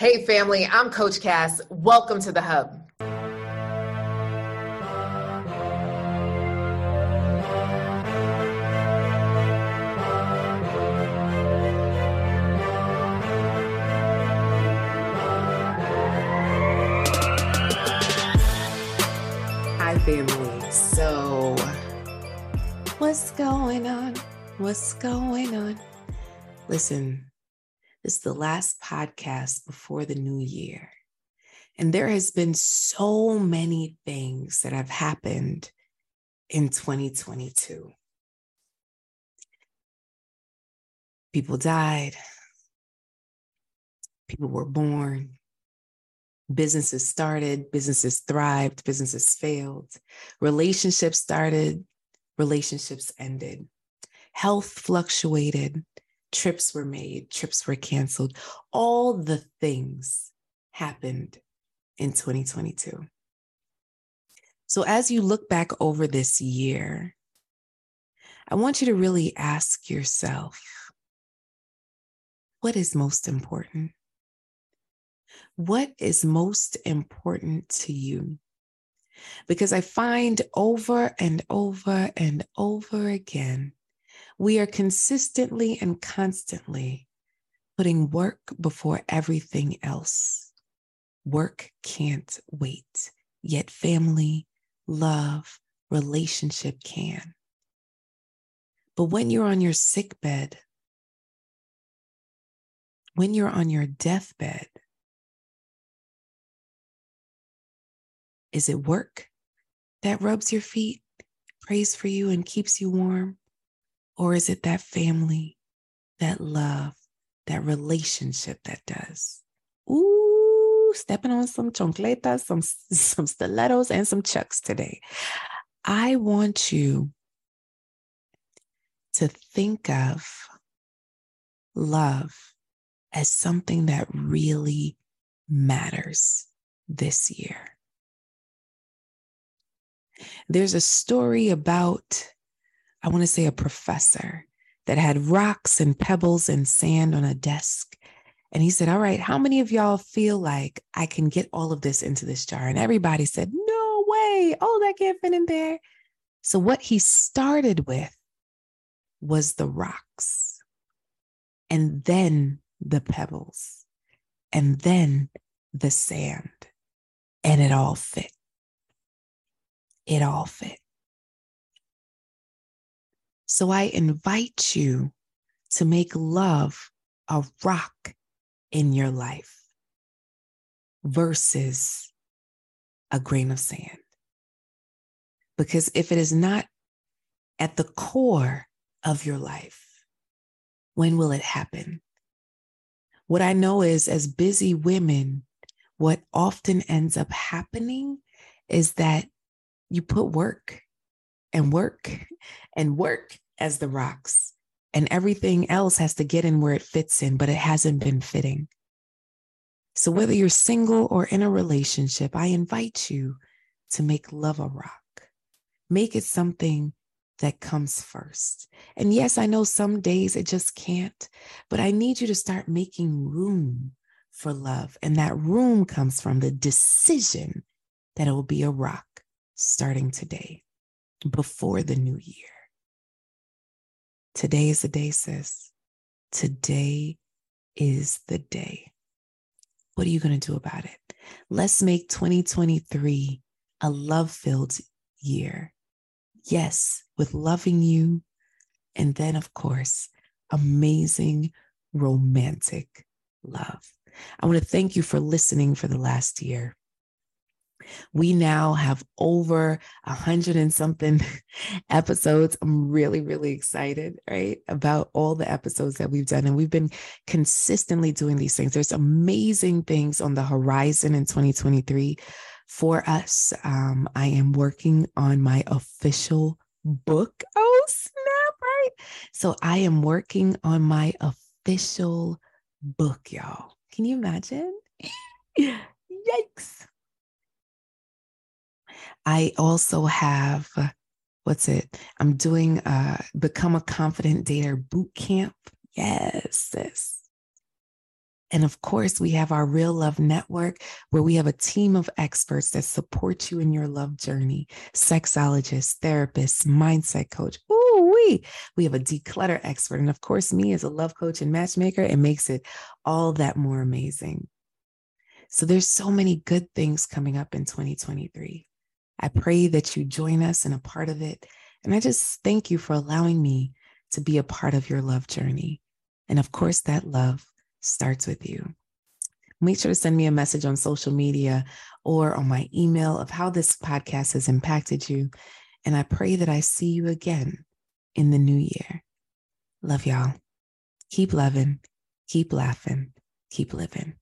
Hey, family, I'm Coach Cass. Welcome to the Hub. Hi, family. So, what's going on? What's going on? Listen, this is the last podcast before the new year. And there has been so many things that have happened in 2022. People died. People were born. Businesses started, businesses thrived, businesses failed. Relationships started, relationships ended. Health fluctuated, trips were made, trips were canceled. All the things happened in 2022. So, as you look back over this year, I want you to really ask yourself what is most important? What is most important to you? Because I find over and over and over again we are consistently and constantly putting work before everything else. Work can't wait, yet family, love, relationship can. But when you're on your sick bed, when you're on your deathbed, is it work that rubs your feet, prays for you, and keeps you warm? Or is it that family, that love, that relationship that does? Ooh, stepping on some choncletas, some, some stilettos, and some chucks today. I want you to think of love as something that really matters this year. There's a story about I want to say a professor that had rocks and pebbles and sand on a desk. And he said, All right, how many of y'all feel like I can get all of this into this jar? And everybody said, No way. Oh, that can't fit in there. So, what he started with was the rocks, and then the pebbles, and then the sand. And it all fit. It all fit. So I invite you to make love a rock in your life versus a grain of sand. Because if it is not at the core of your life, when will it happen? What I know is, as busy women, what often ends up happening is that you put work and work and work as the rocks, and everything else has to get in where it fits in, but it hasn't been fitting. So, whether you're single or in a relationship, I invite you to make love a rock. Make it something that comes first. And yes, I know some days it just can't, but I need you to start making room for love. And that room comes from the decision that it will be a rock starting today before the new year. Today is the day, sis. Today is the day. What are you going to do about it? Let's make 2023 a love filled year. Yes, with loving you. And then, of course, amazing romantic love. I want to thank you for listening for the last year. We now have over a hundred and something episodes. I'm really, really excited, right? About all the episodes that we've done. And we've been consistently doing these things. There's amazing things on the horizon in 2023 for us. Um, I am working on my official book. Oh, snap, right? So I am working on my official book, y'all. Can you imagine? Yikes. I also have, what's it? I'm doing uh Become a Confident Dater boot camp. Yes, sis. And of course, we have our Real Love Network, where we have a team of experts that support you in your love journey sexologists, therapists, mindset coach. Ooh, we. We have a declutter expert. And of course, me as a love coach and matchmaker, it makes it all that more amazing. So there's so many good things coming up in 2023. I pray that you join us and a part of it. And I just thank you for allowing me to be a part of your love journey. And of course, that love starts with you. Make sure to send me a message on social media or on my email of how this podcast has impacted you. And I pray that I see you again in the new year. Love y'all. Keep loving, keep laughing, keep living.